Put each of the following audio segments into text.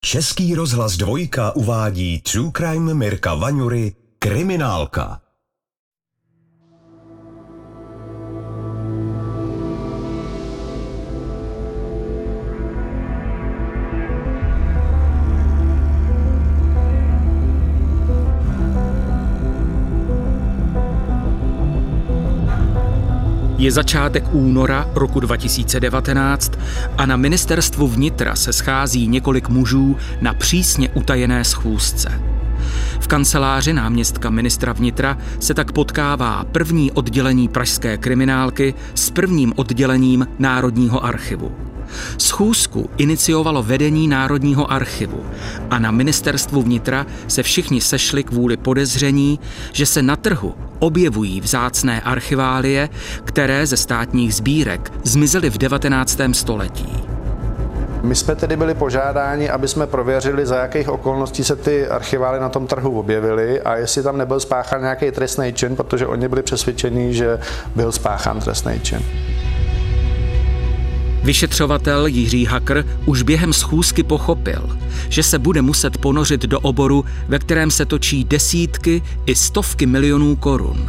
Český rozhlas dvojka uvádí True Crime Mirka Vaňury Kriminálka. Je začátek února roku 2019 a na ministerstvu vnitra se schází několik mužů na přísně utajené schůzce. V kanceláři náměstka ministra vnitra se tak potkává první oddělení pražské kriminálky s prvním oddělením Národního archivu. Schůzku iniciovalo vedení Národního archivu a na ministerstvu vnitra se všichni sešli kvůli podezření, že se na trhu objevují vzácné archiválie, které ze státních sbírek zmizely v 19. století. My jsme tedy byli požádáni, aby jsme prověřili, za jakých okolností se ty archivály na tom trhu objevily a jestli tam nebyl spáchán nějaký trestný čin, protože oni byli přesvědčeni, že byl spáchán trestný čin. Vyšetřovatel Jiří Hakr už během schůzky pochopil, že se bude muset ponořit do oboru, ve kterém se točí desítky i stovky milionů korun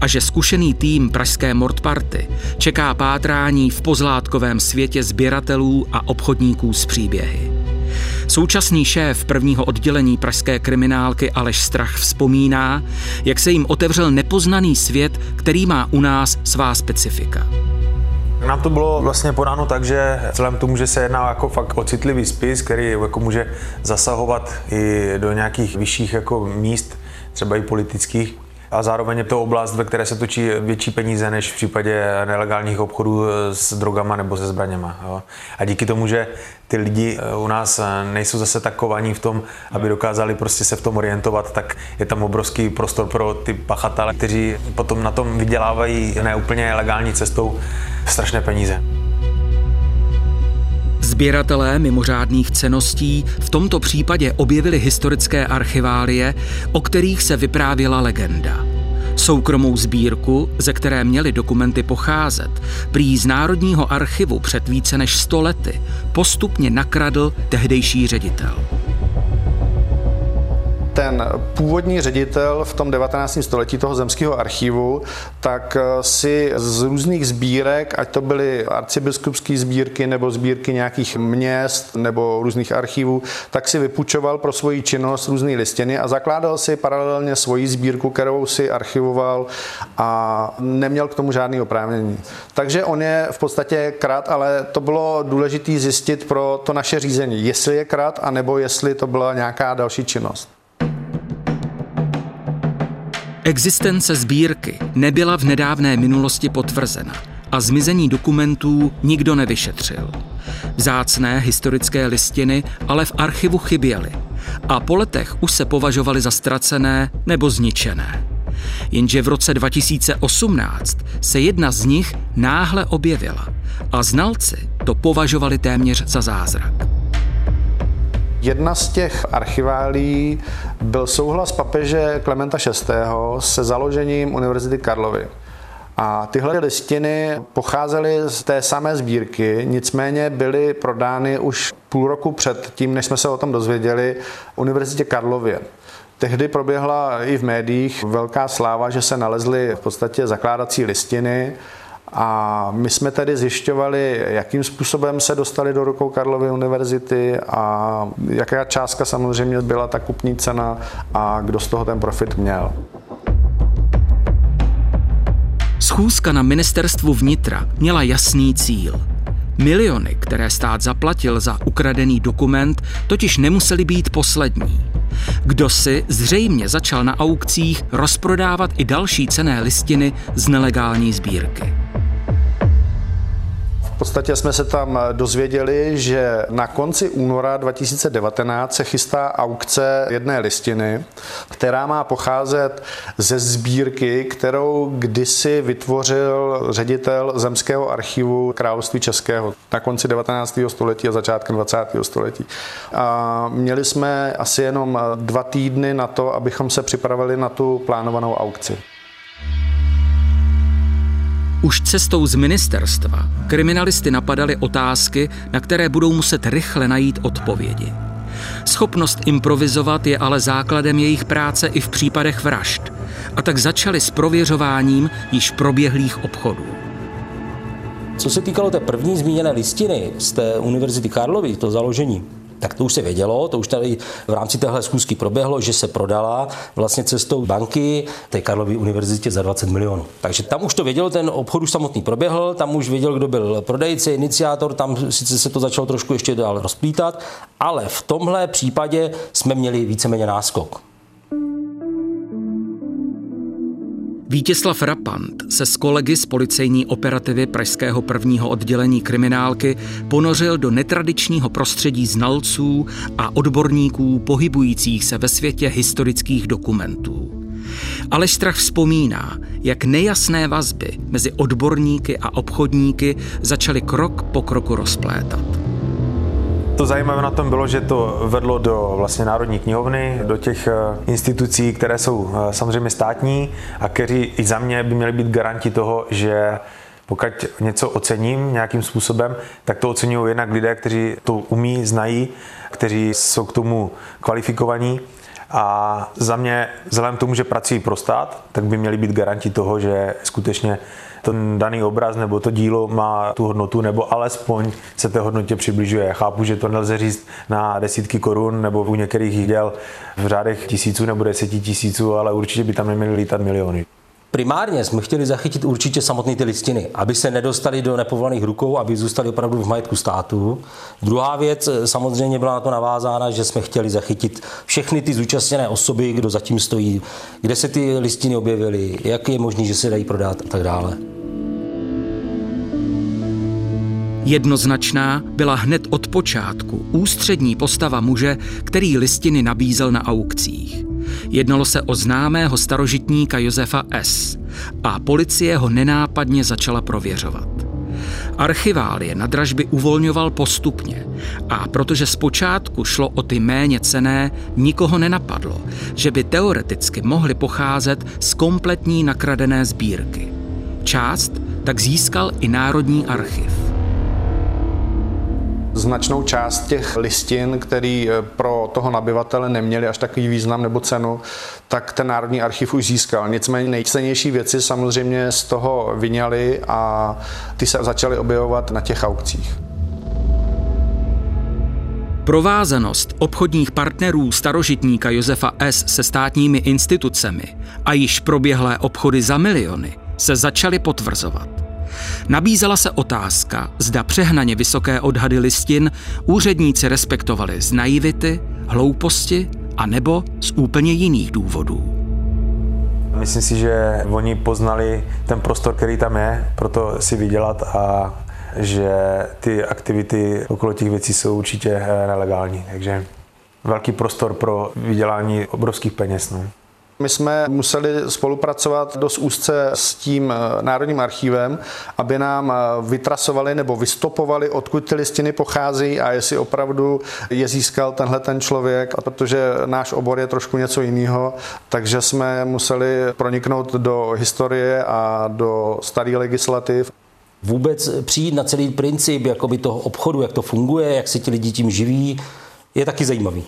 a že zkušený tým Pražské Mordparty čeká pátrání v pozlátkovém světě sběratelů a obchodníků s příběhy. Současný šéf prvního oddělení pražské kriminálky Aleš Strach vzpomíná, jak se jim otevřel nepoznaný svět, který má u nás svá specifika. Nám to bylo vlastně podáno tak, že vzhledem tomu, že se jedná jako fakt o citlivý spis, který jako může zasahovat i do nějakých vyšších jako míst, třeba i politických, a zároveň je to oblast, ve které se točí větší peníze než v případě nelegálních obchodů s drogama nebo se zbraněma. Jo. A díky tomu, že ty lidi eh, u nás eh, nejsou zase tak kovaní v tom, aby dokázali prostě se v tom orientovat, tak je tam obrovský prostor pro ty pachatele, kteří potom na tom vydělávají neúplně legální cestou strašné peníze. Sběratelé mimořádných ceností v tomto případě objevili historické archiválie, o kterých se vyprávěla legenda. Soukromou sbírku, ze které měly dokumenty pocházet, prý z Národního archivu před více než 100 lety postupně nakradl tehdejší ředitel ten původní ředitel v tom 19. století toho zemského archivu, tak eh, si z různých sbírek, ať to byly arcibiskupské sbírky nebo sbírky nějakých měst nebo různých archivů, tak si vypučoval pro svoji činnost různé listiny a zakládal si paralelně svoji sbírku, kterou si archivoval a neměl k tomu žádný oprávnění. Takže on je v podstatě krát, ale to bylo důležité zjistit pro to naše řízení, jestli je krát, anebo jestli to byla nějaká další činnost. Existence sbírky nebyla v nedávné minulosti potvrzena a zmizení dokumentů nikdo nevyšetřil. Vzácné historické listiny ale v archivu chyběly a po letech už se považovaly za ztracené nebo zničené. Jenže v roce 2018 se jedna z nich náhle objevila a znalci to považovali téměř za zázrak. Jedna z těch archiválí byl souhlas papeže Klementa VI. se založením Univerzity Karlovy. A tyhle listiny pocházely z té samé sbírky, nicméně byly prodány už půl roku před tím, než jsme se o tom dozvěděli, Univerzitě Karlově. Tehdy proběhla i v médiích velká sláva, že se nalezly v podstatě zakládací listiny a my jsme tedy zjišťovali, jakým způsobem se dostali do rukou Karlovy univerzity a jaká částka samozřejmě byla ta kupní cena a kdo z toho ten profit měl. Schůzka na ministerstvu vnitra měla jasný cíl. Miliony, které stát zaplatil za ukradený dokument, totiž nemusely být poslední. Kdo si zřejmě začal na aukcích rozprodávat i další cené listiny z nelegální sbírky podstatě jsme se tam dozvěděli, že na konci února 2019 se chystá aukce jedné listiny, která má pocházet ze sbírky, kterou kdysi vytvořil ředitel Zemského archivu Království Českého na konci 19. století a začátkem 20. století. A měli jsme asi jenom dva týdny na to, abychom se připravili na tu plánovanou aukci. Už cestou z ministerstva kriminalisty napadaly otázky, na které budou muset rychle najít odpovědi. Schopnost improvizovat je ale základem jejich práce i v případech vražd. A tak začali s prověřováním již proběhlých obchodů. Co se týkalo té první zmíněné listiny z té Univerzity Karlovy, to založení tak to už se vědělo, to už tady v rámci téhle schůzky proběhlo, že se prodala vlastně cestou banky té Karlovy univerzitě za 20 milionů. Takže tam už to vědělo, ten obchod už samotný proběhl, tam už věděl, kdo byl prodejce, iniciátor, tam sice se to začalo trošku ještě dál rozplítat, ale v tomhle případě jsme měli víceméně náskok. Vítězslav Rapant se s kolegy z policejní operativy Pražského prvního oddělení kriminálky ponořil do netradičního prostředí znalců a odborníků pohybujících se ve světě historických dokumentů. Ale Strach vzpomíná, jak nejasné vazby mezi odborníky a obchodníky začaly krok po kroku rozplétat. To zajímavé na tom bylo, že to vedlo do vlastně Národní knihovny, do těch eh, institucí, které jsou eh, samozřejmě státní a kteří i za mě by měli být garanti toho, že pokud něco ocením nějakým způsobem, tak to oceňují jednak lidé, kteří to umí, znají, kteří jsou k tomu kvalifikovaní. A za mě, vzhledem k tomu, že pracují pro stát, tak by měli být garanti toho, že skutečně ten daný obraz nebo to dílo má tu hodnotu, nebo alespoň se té hodnotě přibližuje. Chápu, že to nelze říct na desítky korun nebo u některých děl v řádech tisíců nebo deseti tisíců, ale určitě by tam neměly lítat miliony. Primárně jsme chtěli zachytit určitě samotné ty listiny, aby se nedostali do nepovolených rukou, aby zůstali opravdu v majetku státu. Druhá věc samozřejmě byla na to navázána, že jsme chtěli zachytit všechny ty zúčastněné osoby, kdo zatím stojí, kde se ty listiny objevily, jak je možné, že se dají prodat a tak dále. Jednoznačná byla hned od počátku ústřední postava muže, který listiny nabízel na aukcích. Jednalo se o známého starožitníka Josefa S. a policie ho nenápadně začala prověřovat. Archiválie na dražby uvolňoval postupně a protože zpočátku šlo o ty méně cené, nikoho nenapadlo, že by teoreticky mohly pocházet z kompletní nakradené sbírky. Část tak získal i Národní archiv značnou část těch listin, který eh, pro toho nabyvatele neměli až takový význam nebo cenu, tak ten Národní archiv už získal. Nicméně nejcennější věci samozřejmě z toho vyňali a ty se začaly objevovat na těch aukcích. Provázanost obchodních partnerů starožitníka Josefa S. se státními institucemi a již proběhlé obchody za miliony se začaly potvrzovat. Nabízela se otázka, zda přehnaně vysoké odhady listin úředníci respektovali z naivity, hlouposti a nebo z úplně jiných důvodů. Myslím si, že oni poznali ten prostor, který tam je, proto si vydělat a že ty aktivity okolo těch věcí jsou určitě eh, nelegální. Takže velký prostor pro vydělání obrovských peněz. No. My jsme museli spolupracovat dost úzce s tím eh, Národním archívem, aby nám eh, vytrasovali nebo vystopovali, odkud ty listiny pochází a jestli opravdu je získal tenhle ten člověk, a protože náš obor je trošku něco jiného, takže jsme museli proniknout do historie a do starý legislativ. Vůbec přijít na celý princip jakoby toho obchodu, jak to funguje, jak se ti lidi tím živí, je taky zajímavý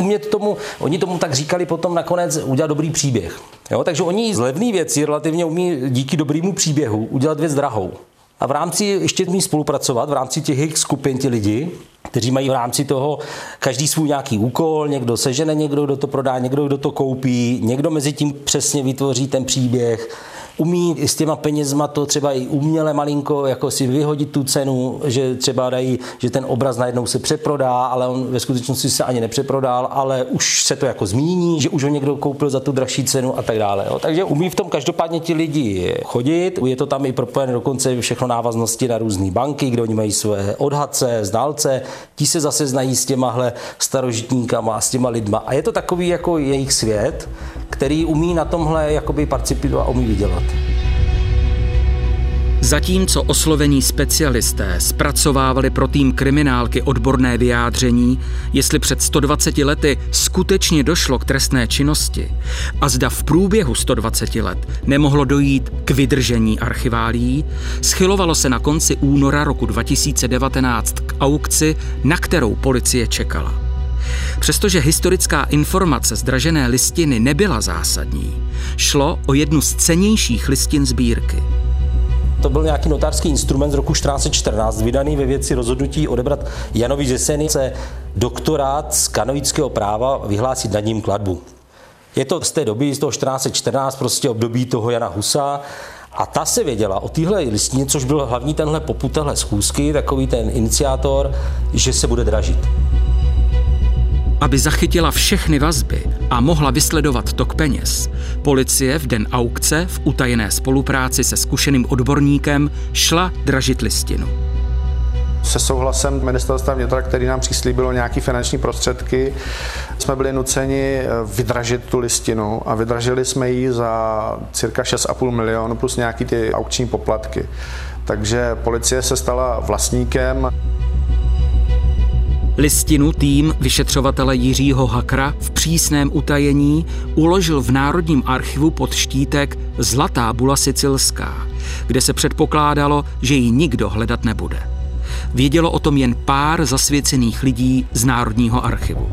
umět tomu, oni tomu tak říkali potom nakonec udělat dobrý příběh. Jo? Takže oni z levné věci relativně umí díky dobrému příběhu udělat věc drahou. A v rámci ještě umí spolupracovat, v rámci těch skupin ti lidi, kteří mají v rámci toho každý svůj nějaký úkol, někdo sežene, někdo, kdo to prodá, někdo, kdo to koupí, někdo mezi tím přesně vytvoří ten příběh umí s těma penězma to třeba i uměle malinko jako si vyhodit tu cenu, že třeba dají, že ten obraz najednou se přeprodá, ale on ve skutečnosti se ani nepřeprodal, ale už se to jako zmíní, že už ho někdo koupil za tu dražší cenu a tak dále. Jo. Takže umí v tom každopádně ti lidi chodit, je to tam i propojené dokonce všechno návaznosti na různé banky, kde oni mají své odhadce, znalce, ti se zase znají s těmahle starožitníkama, s těma lidma a je to takový jako jejich svět, který umí na tomhle jakoby participovat a umí vydělat. Zatímco oslovení specialisté zpracovávali pro tým kriminálky odborné vyjádření, jestli před 120 lety skutečně došlo k trestné činnosti a zda v průběhu 120 let nemohlo dojít k vydržení archiválí, schylovalo se na konci února roku 2019 k aukci, na kterou policie čekala. Přestože historická informace zdražené listiny nebyla zásadní, šlo o jednu z cenějších listin sbírky. To byl nějaký notářský instrument z roku 1414, vydaný ve věci rozhodnutí odebrat Janovi ze doktorát z kanoického práva vyhlásit nad ním kladbu. Je to z té doby, z toho 1414, prostě období toho Jana Husa a ta se věděla o téhle listině, což byl hlavní tenhle poput téhle schůzky, takový ten iniciátor, že se bude dražit. Aby zachytila všechny vazby a mohla vysledovat tok peněz, policie v den aukce v utajené spolupráci se zkušeným odborníkem šla dražit listinu. Se souhlasem ministerstva vnitra, který nám přislíbilo nějaké finanční prostředky, jsme byli nuceni vydražit tu listinu a vydražili jsme ji za cirka 6,5 milionu plus nějaký ty aukční poplatky. Takže policie se stala vlastníkem. Listinu tým vyšetřovatele Jiřího Hakra v přísném utajení uložil v Národním archivu pod štítek Zlatá bula sicilská, kde se předpokládalo, že ji nikdo hledat nebude. Vědělo o tom jen pár zasvěcených lidí z Národního archivu.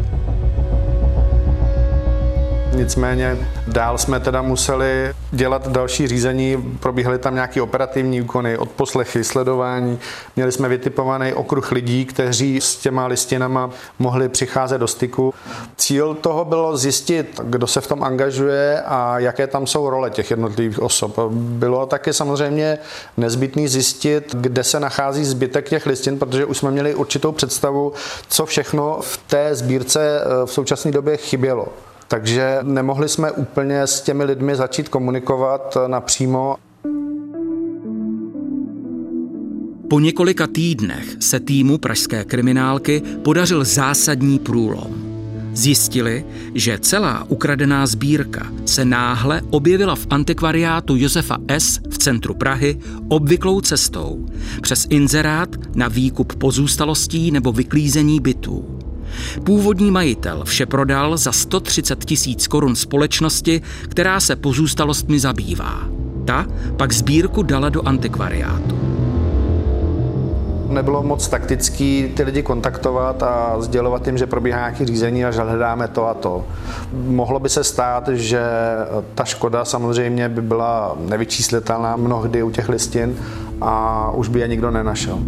Nicméně dál jsme teda museli dělat další řízení, probíhaly tam nějaké operativní úkony, odposlechy, sledování. Měli jsme vytipovaný okruh lidí, kteří s těma listinama mohli přicházet do styku. Cíl toho bylo zjistit, kdo se v tom angažuje a jaké tam jsou role těch jednotlivých osob. Bylo taky samozřejmě nezbytný zjistit, kde se nachází zbytek těch listin, protože už jsme měli určitou představu, co všechno v té sbírce eh, v současné době chybělo. Takže nemohli jsme úplně s těmi lidmi začít komunikovat napřímo. Po několika týdnech se týmu pražské kriminálky podařil zásadní průlom. Zjistili, že celá ukradená sbírka se náhle objevila v antikvariátu Josefa S. v centru Prahy obvyklou cestou přes inzerát na výkup pozůstalostí nebo vyklízení bytů. Původní majitel vše prodal za 130 tisíc korun společnosti, která se pozůstalostmi zabývá. Ta pak sbírku dala do antikvariátu. Nebylo moc taktický ty lidi kontaktovat a sdělovat jim, že probíhá nějaké řízení a že hledáme to a to. Mohlo by se stát, že ta škoda samozřejmě by byla nevyčíslitelná mnohdy u těch listin a už by je nikdo nenašel.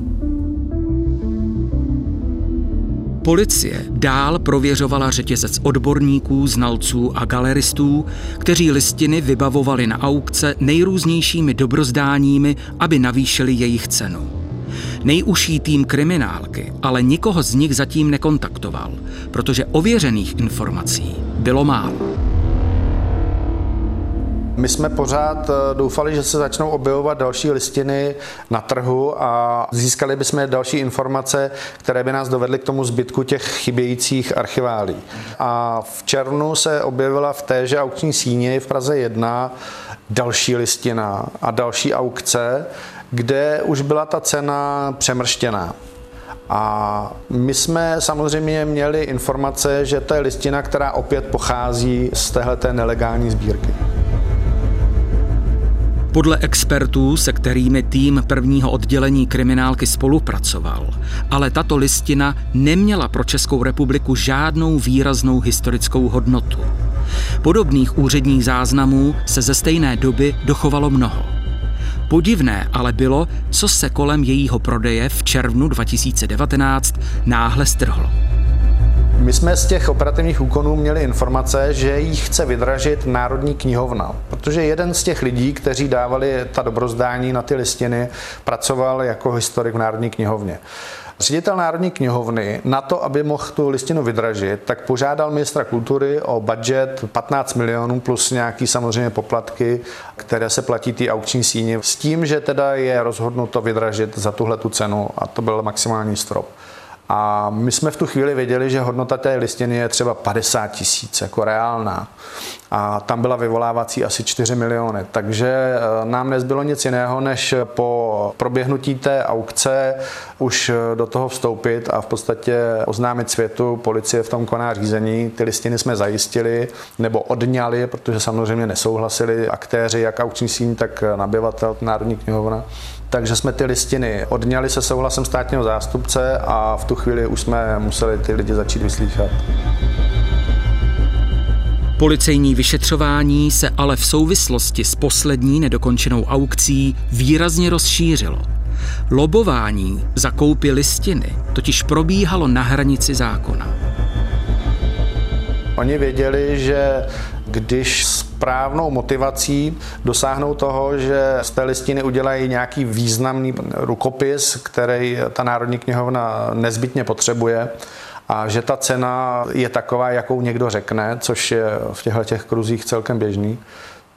Policie dál prověřovala řetězec odborníků, znalců a galeristů, kteří listiny vybavovali na aukce nejrůznějšími dobrozdáními, aby navýšili jejich cenu. Nejužší tým kriminálky ale nikoho z nich zatím nekontaktoval, protože ověřených informací bylo málo. My jsme pořád eh, doufali, že se začnou objevovat další listiny na trhu a získali bychom další informace, které by nás dovedly k tomu zbytku těch chybějících archiválí. A v červnu se objevila v téže aukční síni v Praze 1 další listina a další aukce, kde už byla ta cena přemrštěná. A my jsme samozřejmě měli informace, že to je listina, která opět pochází z téhleté nelegální sbírky. Podle expertů, se kterými tým prvního oddělení kriminálky spolupracoval, ale tato listina neměla pro Českou republiku žádnou výraznou historickou hodnotu. Podobných úředních záznamů se ze stejné doby dochovalo mnoho. Podivné ale bylo, co se kolem jejího prodeje v červnu 2019 náhle strhlo. My jsme z těch operativních úkonů měli informace, že jí chce vydražit Národní knihovna, protože jeden z těch lidí, kteří dávali ta dobrozdání na ty listiny, pracoval jako historik v Národní knihovně. Ředitel Národní knihovny na to, aby mohl tu listinu vydražit, tak požádal ministra kultury o budget 15 milionů plus nějaký samozřejmě poplatky, které se platí té aukční síni, s tím, že teda je rozhodnuto vydražit za tuhle tu cenu a to byl maximální strop. A my jsme v tu chvíli věděli, že hodnota té listiny je třeba 50 tisíc, jako reálná. A tam byla vyvolávací asi 4 miliony. Takže eh, nám nezbylo nic jiného, než po proběhnutí té aukce už eh, do toho vstoupit a v podstatě oznámit světu. Policie v tom koná řízení. Ty listiny jsme zajistili nebo odňali, protože samozřejmě nesouhlasili aktéři, jak aukční síň, tak nabyvatel Národní knihovna. Takže jsme ty listiny odňali se souhlasem státního zástupce a v tu chvíli už jsme museli ty lidi začít vyslýchat. Policejní vyšetřování se ale v souvislosti s poslední nedokončenou aukcí výrazně rozšířilo. Lobování za koupy listiny totiž probíhalo na hranici zákona. Oni věděli, že když správnou motivací dosáhnou toho, že z té listiny udělají nějaký významný rukopis, který ta Národní knihovna nezbytně potřebuje, a že ta cena je taková, jakou někdo řekne, což je v těchto těch kruzích celkem běžný,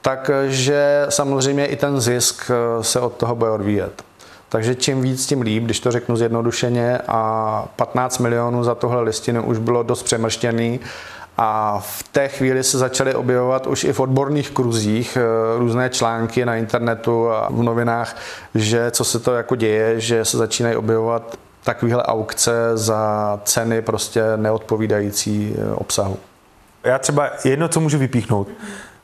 takže samozřejmě i ten zisk se od toho bude odvíjet. Takže čím víc, tím líp, když to řeknu zjednodušeně a 15 milionů za tohle listinu už bylo dost přemrštěný a v té chvíli se začaly objevovat už i v odborných kruzích eh, různé články na internetu a v novinách, že co se to jako děje, že se začínají objevovat takovéhle aukce za ceny prostě neodpovídající eh, obsahu. Já třeba jedno, co můžu vypíchnout,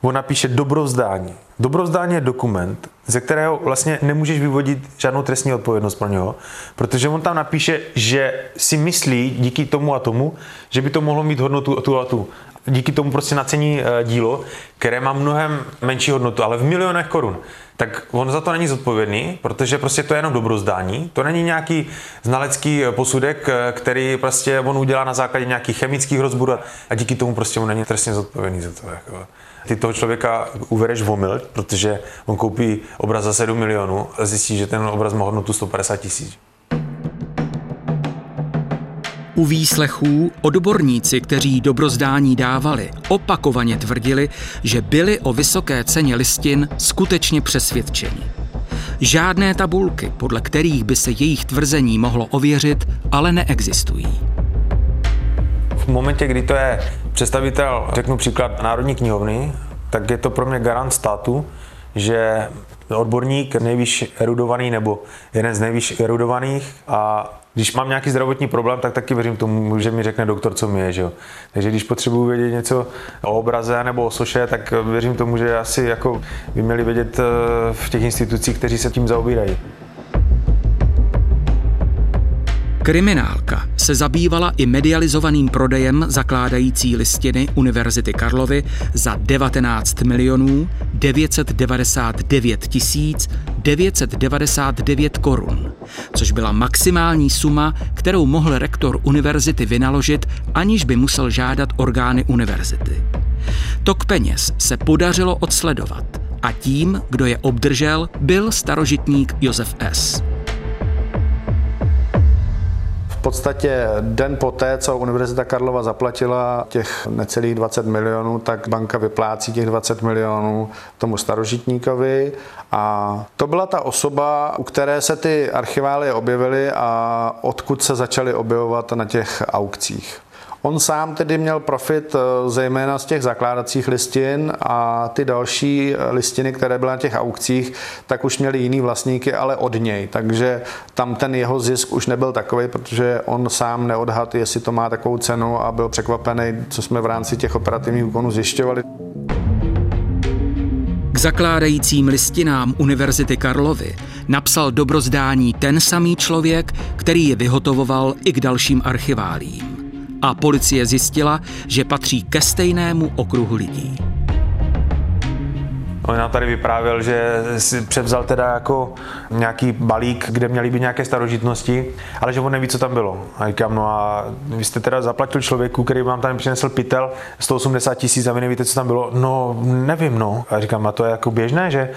on napíše dobrozdání. Dobrozdání je dokument, ze kterého vlastně nemůžeš vyvodit žádnou trestní odpovědnost pro něho, protože on tam napíše, že si myslí díky tomu a tomu, že by to mohlo mít hodnotu tu a tu. Díky tomu prostě nacení eh, dílo, které má mnohem menší hodnotu, ale v milionech korun tak on za to není zodpovědný, protože prostě to je jenom dobrozdání. To není nějaký znalecký posudek, eh, který prostě on udělá na základě nějakých chemických rozborů a díky tomu prostě on není trestně zodpovědný za to. Jako. Ty toho člověka uvereš v omyl, protože on koupí obraz za 7 milionů a zjistí, že ten obraz má hodnotu 150 tisíc. U výslechů odborníci, kteří dobrozdání dávali, opakovaně tvrdili, že byli o vysoké ceně listin skutečně přesvědčeni. Žádné tabulky, podle kterých by se jejich tvrzení mohlo ověřit, ale neexistují. V momentě, kdy to je představitel, řeknu příklad Národní knihovny, tak je to pro mě garant státu, že odborník nejvíc erudovaný nebo jeden z nejvíc erudovaných a když mám nějaký zdravotní problém, tak taky věřím tomu, že mi řekne doktor, co mi je. Že jo? Takže když potřebuji vědět něco o obraze nebo o soše, tak věřím tomu, že asi jako by měli vědět eh, v těch institucích, kteří se tím zaobírají. Kriminálka se zabývala i medializovaným prodejem zakládající listiny Univerzity Karlovy za 19 milionů 999 tisíc 999 korun, což byla maximální suma, kterou mohl rektor univerzity vynaložit, aniž by musel žádat orgány univerzity. Tok peněz se podařilo odsledovat a tím, kdo je obdržel, byl starožitník Josef S podstatě den poté, co Univerzita Karlova zaplatila těch necelých 20 milionů, tak banka vyplácí těch 20 milionů tomu starožitníkovi a to byla ta osoba, u které se ty archivály objevily a odkud se začaly objevovat na těch aukcích. On sám tedy měl profit eh, zejména z těch zakládacích listin a ty další eh, listiny, které byly na těch aukcích, tak už měli jiný vlastníky, ale od něj. Takže tam ten jeho zisk už nebyl takový, protože on sám neodhad, jestli to má takovou cenu a byl překvapený, co jsme v rámci těch operativních úkonů zjišťovali. K zakládajícím listinám Univerzity Karlovy napsal dobrozdání ten samý člověk, který je vyhotovoval i k dalším archiválím a policie zjistila, že patří ke stejnému okruhu lidí. On nám tady vyprávěl, že si převzal teda jako nějaký balík, kde měly být nějaké starožitnosti, ale že on neví, co tam bylo. A říkám, no a vy jste teda zaplatil člověku, který vám tam přinesl pytel 180 tisíc a vy nevíte, co tam bylo. No, nevím, no. A říkám, a to je jako běžné, že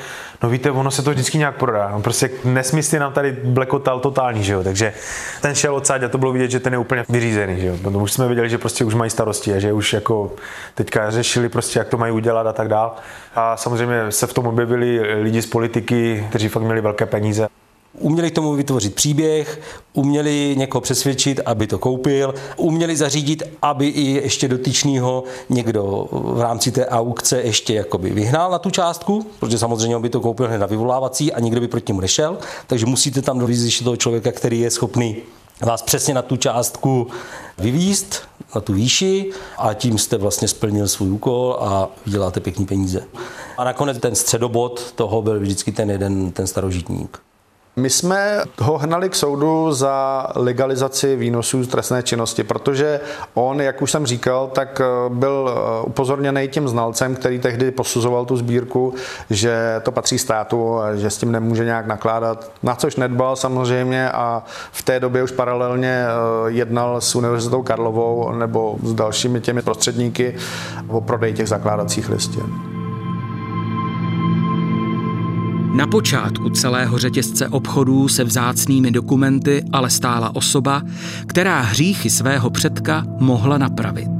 no víte, ono se to vždycky nějak prodá. Prostě nesmysly nám tady blekotal totální, že jo. Takže ten šel odsaď a to bylo vidět, že ten je úplně vyřízený, že jo. No, už jsme viděli, že prostě už mají starosti a že už jako teďka řešili prostě, jak to mají udělat a tak dál. A samozřejmě se v tom objevili lidi z politiky, kteří fakt měli velké peníze. Uměli tomu vytvořit příběh, uměli někoho přesvědčit, aby to koupil, uměli zařídit, aby i ještě dotyčného někdo v rámci té aukce ještě jakoby vyhnal na tu částku, protože samozřejmě on by to koupil hned na vyvolávací a nikdo by proti němu nešel, takže musíte tam dovízt toho člověka, který je schopný vás přesně na tu částku vyvíst, na tu výši a tím jste vlastně splnil svůj úkol a vyděláte pěkný peníze. A nakonec ten středobod toho byl vždycky ten jeden, ten starožitník. My jsme ho hnali k soudu za legalizaci výnosů z trestné činnosti, protože on, jak už jsem říkal, tak eh, byl eh, upozorněný tím znalcem, který tehdy posuzoval tu sbírku, že to patří státu a že s tím nemůže nějak nakládat, na což nedbal samozřejmě a v té době už paralelně eh, jednal s Univerzitou Karlovou nebo s dalšími těmi prostředníky o prodej těch zakládacích listin. Na počátku celého řetězce obchodů se vzácnými dokumenty ale stála osoba, která hříchy svého předka mohla napravit.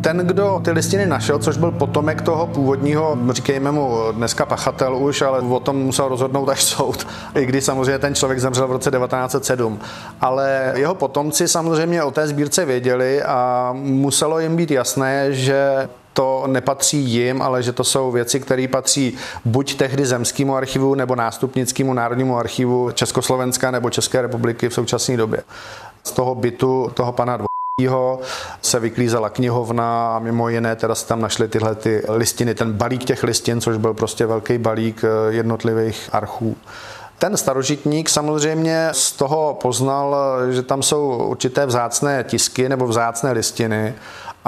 Ten, kdo ty listiny našel, což byl potomek toho původního, říkejme mu dneska pachatel už, ale o tom musel rozhodnout až soud, i když samozřejmě ten člověk zemřel v roce 1907. Ale jeho potomci samozřejmě o té sbírce věděli a muselo jim být jasné, že to nepatří jim, ale že to jsou věci, které patří buď tehdy Zemskému archivu nebo nástupnickému Národnímu archivu Československa nebo České republiky v současné době. Z toho bytu toho pana Dvojího se vyklízela knihovna a mimo jiné teda se tam našly tyhle ty listiny, ten balík těch listin, což byl prostě velký balík eh, jednotlivých archů. Ten starožitník samozřejmě z toho poznal, že tam jsou určité vzácné tisky nebo vzácné listiny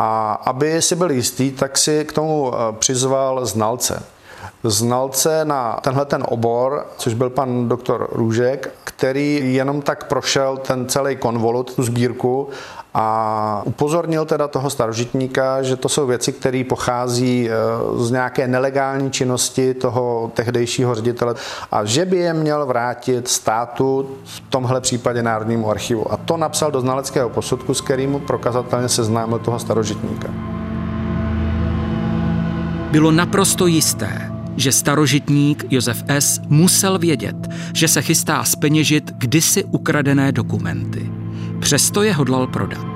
a aby si byl jistý, tak si k tomu eh, přizval znalce. Znalce na tenhle ten obor, což byl pan doktor Růžek, který jenom tak prošel ten celý konvolut, tu sbírku a upozornil teda toho starožitníka, že to jsou věci, které pochází eh, z nějaké nelegální činnosti toho tehdejšího ředitele a že by je měl vrátit státu, v tomhle případě Národnímu archivu. A to napsal do znaleckého posudku, s kterým prokazatelně seznámil toho starožitníka. Bylo naprosto jisté, že starožitník Josef S. musel vědět, že se chystá speněžit kdysi ukradené dokumenty. Přesto je hodlal prodat.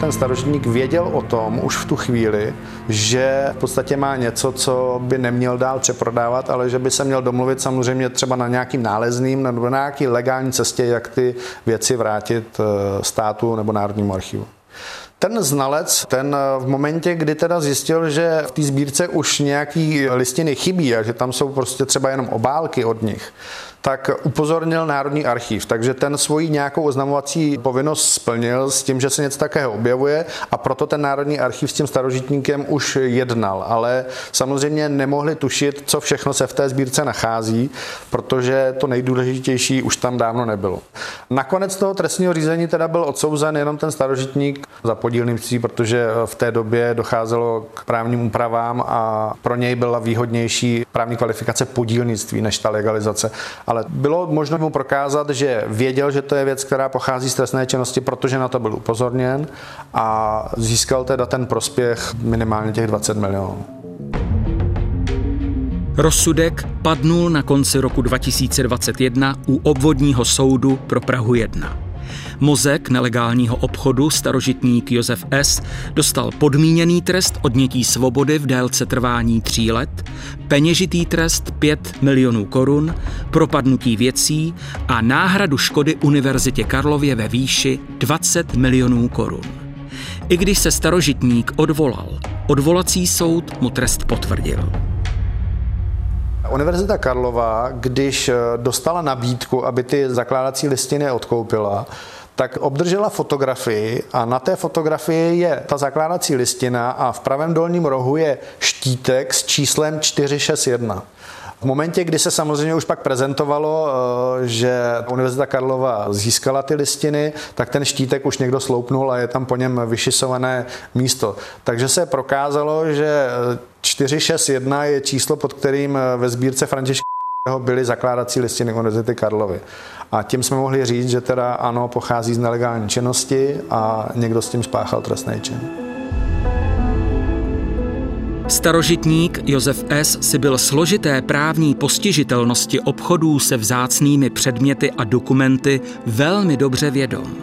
Ten starožitník věděl o tom už v tu chvíli, že v podstatě má něco, co by neměl dál přeprodávat, ale že by se měl domluvit samozřejmě třeba na nějakým nálezným nebo na nějaký legální cestě, jak ty věci vrátit eh, státu nebo Národnímu archivu. Ten znalec, ten v momentě, kdy teda zjistil, že v té sbírce už nějaký listiny chybí a že tam jsou prostě třeba jenom obálky od nich, tak upozornil Národní archiv. Takže ten svoji nějakou oznamovací povinnost splnil s tím, že se něco takého objevuje a proto ten Národní archiv s tím starožitníkem už jednal. Ale samozřejmě nemohli tušit, co všechno se v té sbírce nachází, protože to nejdůležitější už tam dávno nebylo. Nakonec toho trestního řízení teda byl odsouzen jenom ten starožitník za podílnictví, protože v té době docházelo k právním úpravám a pro něj byla výhodnější právní kvalifikace podílnictví než ta legalizace ale bylo možno mu prokázat, že věděl, že to je věc, která pochází z trestné činnosti, protože na to byl upozorněn a získal teda ten prospěch minimálně těch 20 milionů. Rozsudek padnul na konci roku 2021 u obvodního soudu pro Prahu 1. Mozek nelegálního obchodu starožitník Josef S. dostal podmíněný trest odnětí svobody v délce trvání tří let, peněžitý trest 5 milionů korun, propadnutí věcí a náhradu škody Univerzitě Karlově ve výši 20 milionů korun. I když se starožitník odvolal, odvolací soud mu trest potvrdil. Univerzita Karlova, když dostala nabídku, aby ty zakládací listiny odkoupila, tak obdržela fotografii a na té fotografii je ta zakládací listina a v pravém dolním rohu je štítek s číslem 461. V momentě, kdy se samozřejmě už pak prezentovalo, eh, že Univerzita Karlova získala ty listiny, tak ten štítek už někdo sloupnul a je tam po něm vyšisované místo. Takže se prokázalo, že 461 je číslo, pod kterým eh, ve sbírce Františka byly zakládací listiny Univerzity Karlovy. A tím jsme mohli říct, že teda ano, pochází z nelegální činnosti a někdo s tím spáchal trestný čin. Starožitník Josef S. si byl složité právní postižitelnosti obchodů se vzácnými předměty a dokumenty velmi dobře vědom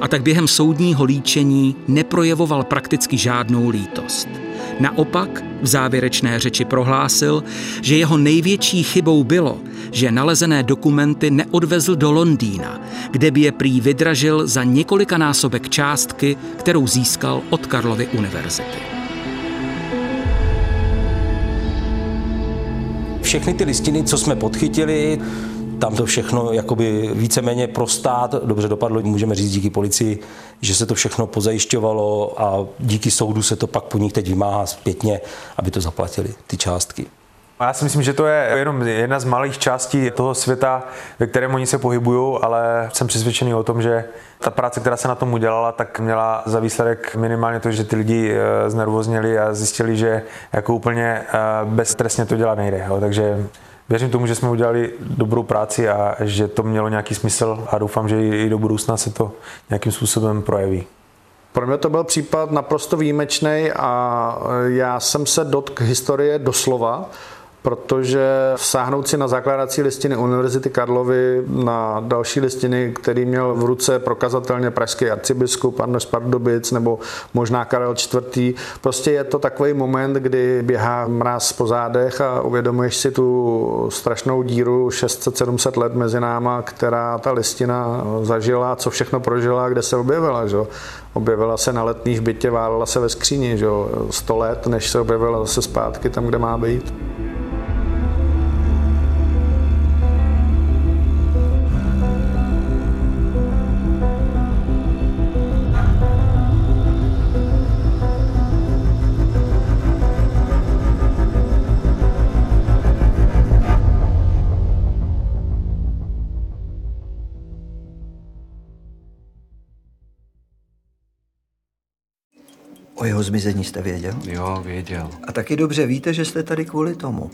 a tak během soudního líčení neprojevoval prakticky žádnou lítost. Naopak v závěrečné řeči prohlásil, že jeho největší chybou bylo, že nalezené dokumenty neodvezl do Londýna, kde by je prý vydražil za několikanásobek částky, kterou získal od Karlovy univerzity. všechny ty listiny, co jsme podchytili, tam to všechno jakoby víceméně pro stát dobře dopadlo, můžeme říct díky policii, že se to všechno pozajišťovalo a díky soudu se to pak po nich teď vymáhá zpětně, aby to zaplatili, ty částky. Já si myslím, že to je jenom jedna z malých částí toho světa, ve kterém oni se pohybují, ale jsem přesvědčený o tom, že ta práce, která se na tom udělala, tak měla za výsledek minimálně to, že ty lidi eh, znervozněli a zjistili, že jako úplně eh, beztrestně to dělat nejde. Takže věřím tomu, že jsme udělali dobrou práci a že to mělo nějaký smysl a doufám, že i do budoucna se to nějakým způsobem projeví. Pro mě to byl případ naprosto výjimečný a já jsem se dotkl historie doslova, protože sáhnout si na zakládací listiny Univerzity Karlovy, na další listiny, který měl v ruce prokazatelně pražský arcibiskup Anders Pardubic nebo možná Karel IV. Prostě je to takový moment, kdy běhá mráz po zádech a uvědomuješ si tu strašnou díru 600-700 let mezi náma, která ta listina zažila, co všechno prožila, kde se objevila. Že? Objevila se na letní hbitě, válela se ve skříni, že? 100 let, než se objevila zase zpátky tam, kde má být. Zmizení jste věděl? Jo, věděl. A taky dobře víte, že jste tady kvůli tomu.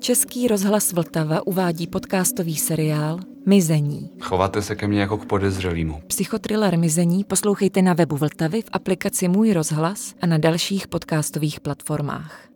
Český rozhlas Vltava uvádí podcastový seriál Mizení. Chováte se ke mně jako k podezřelýmu. Psychotriller Mizení poslouchejte na webu Vltavy v aplikaci Můj rozhlas a na dalších podcastových platformách.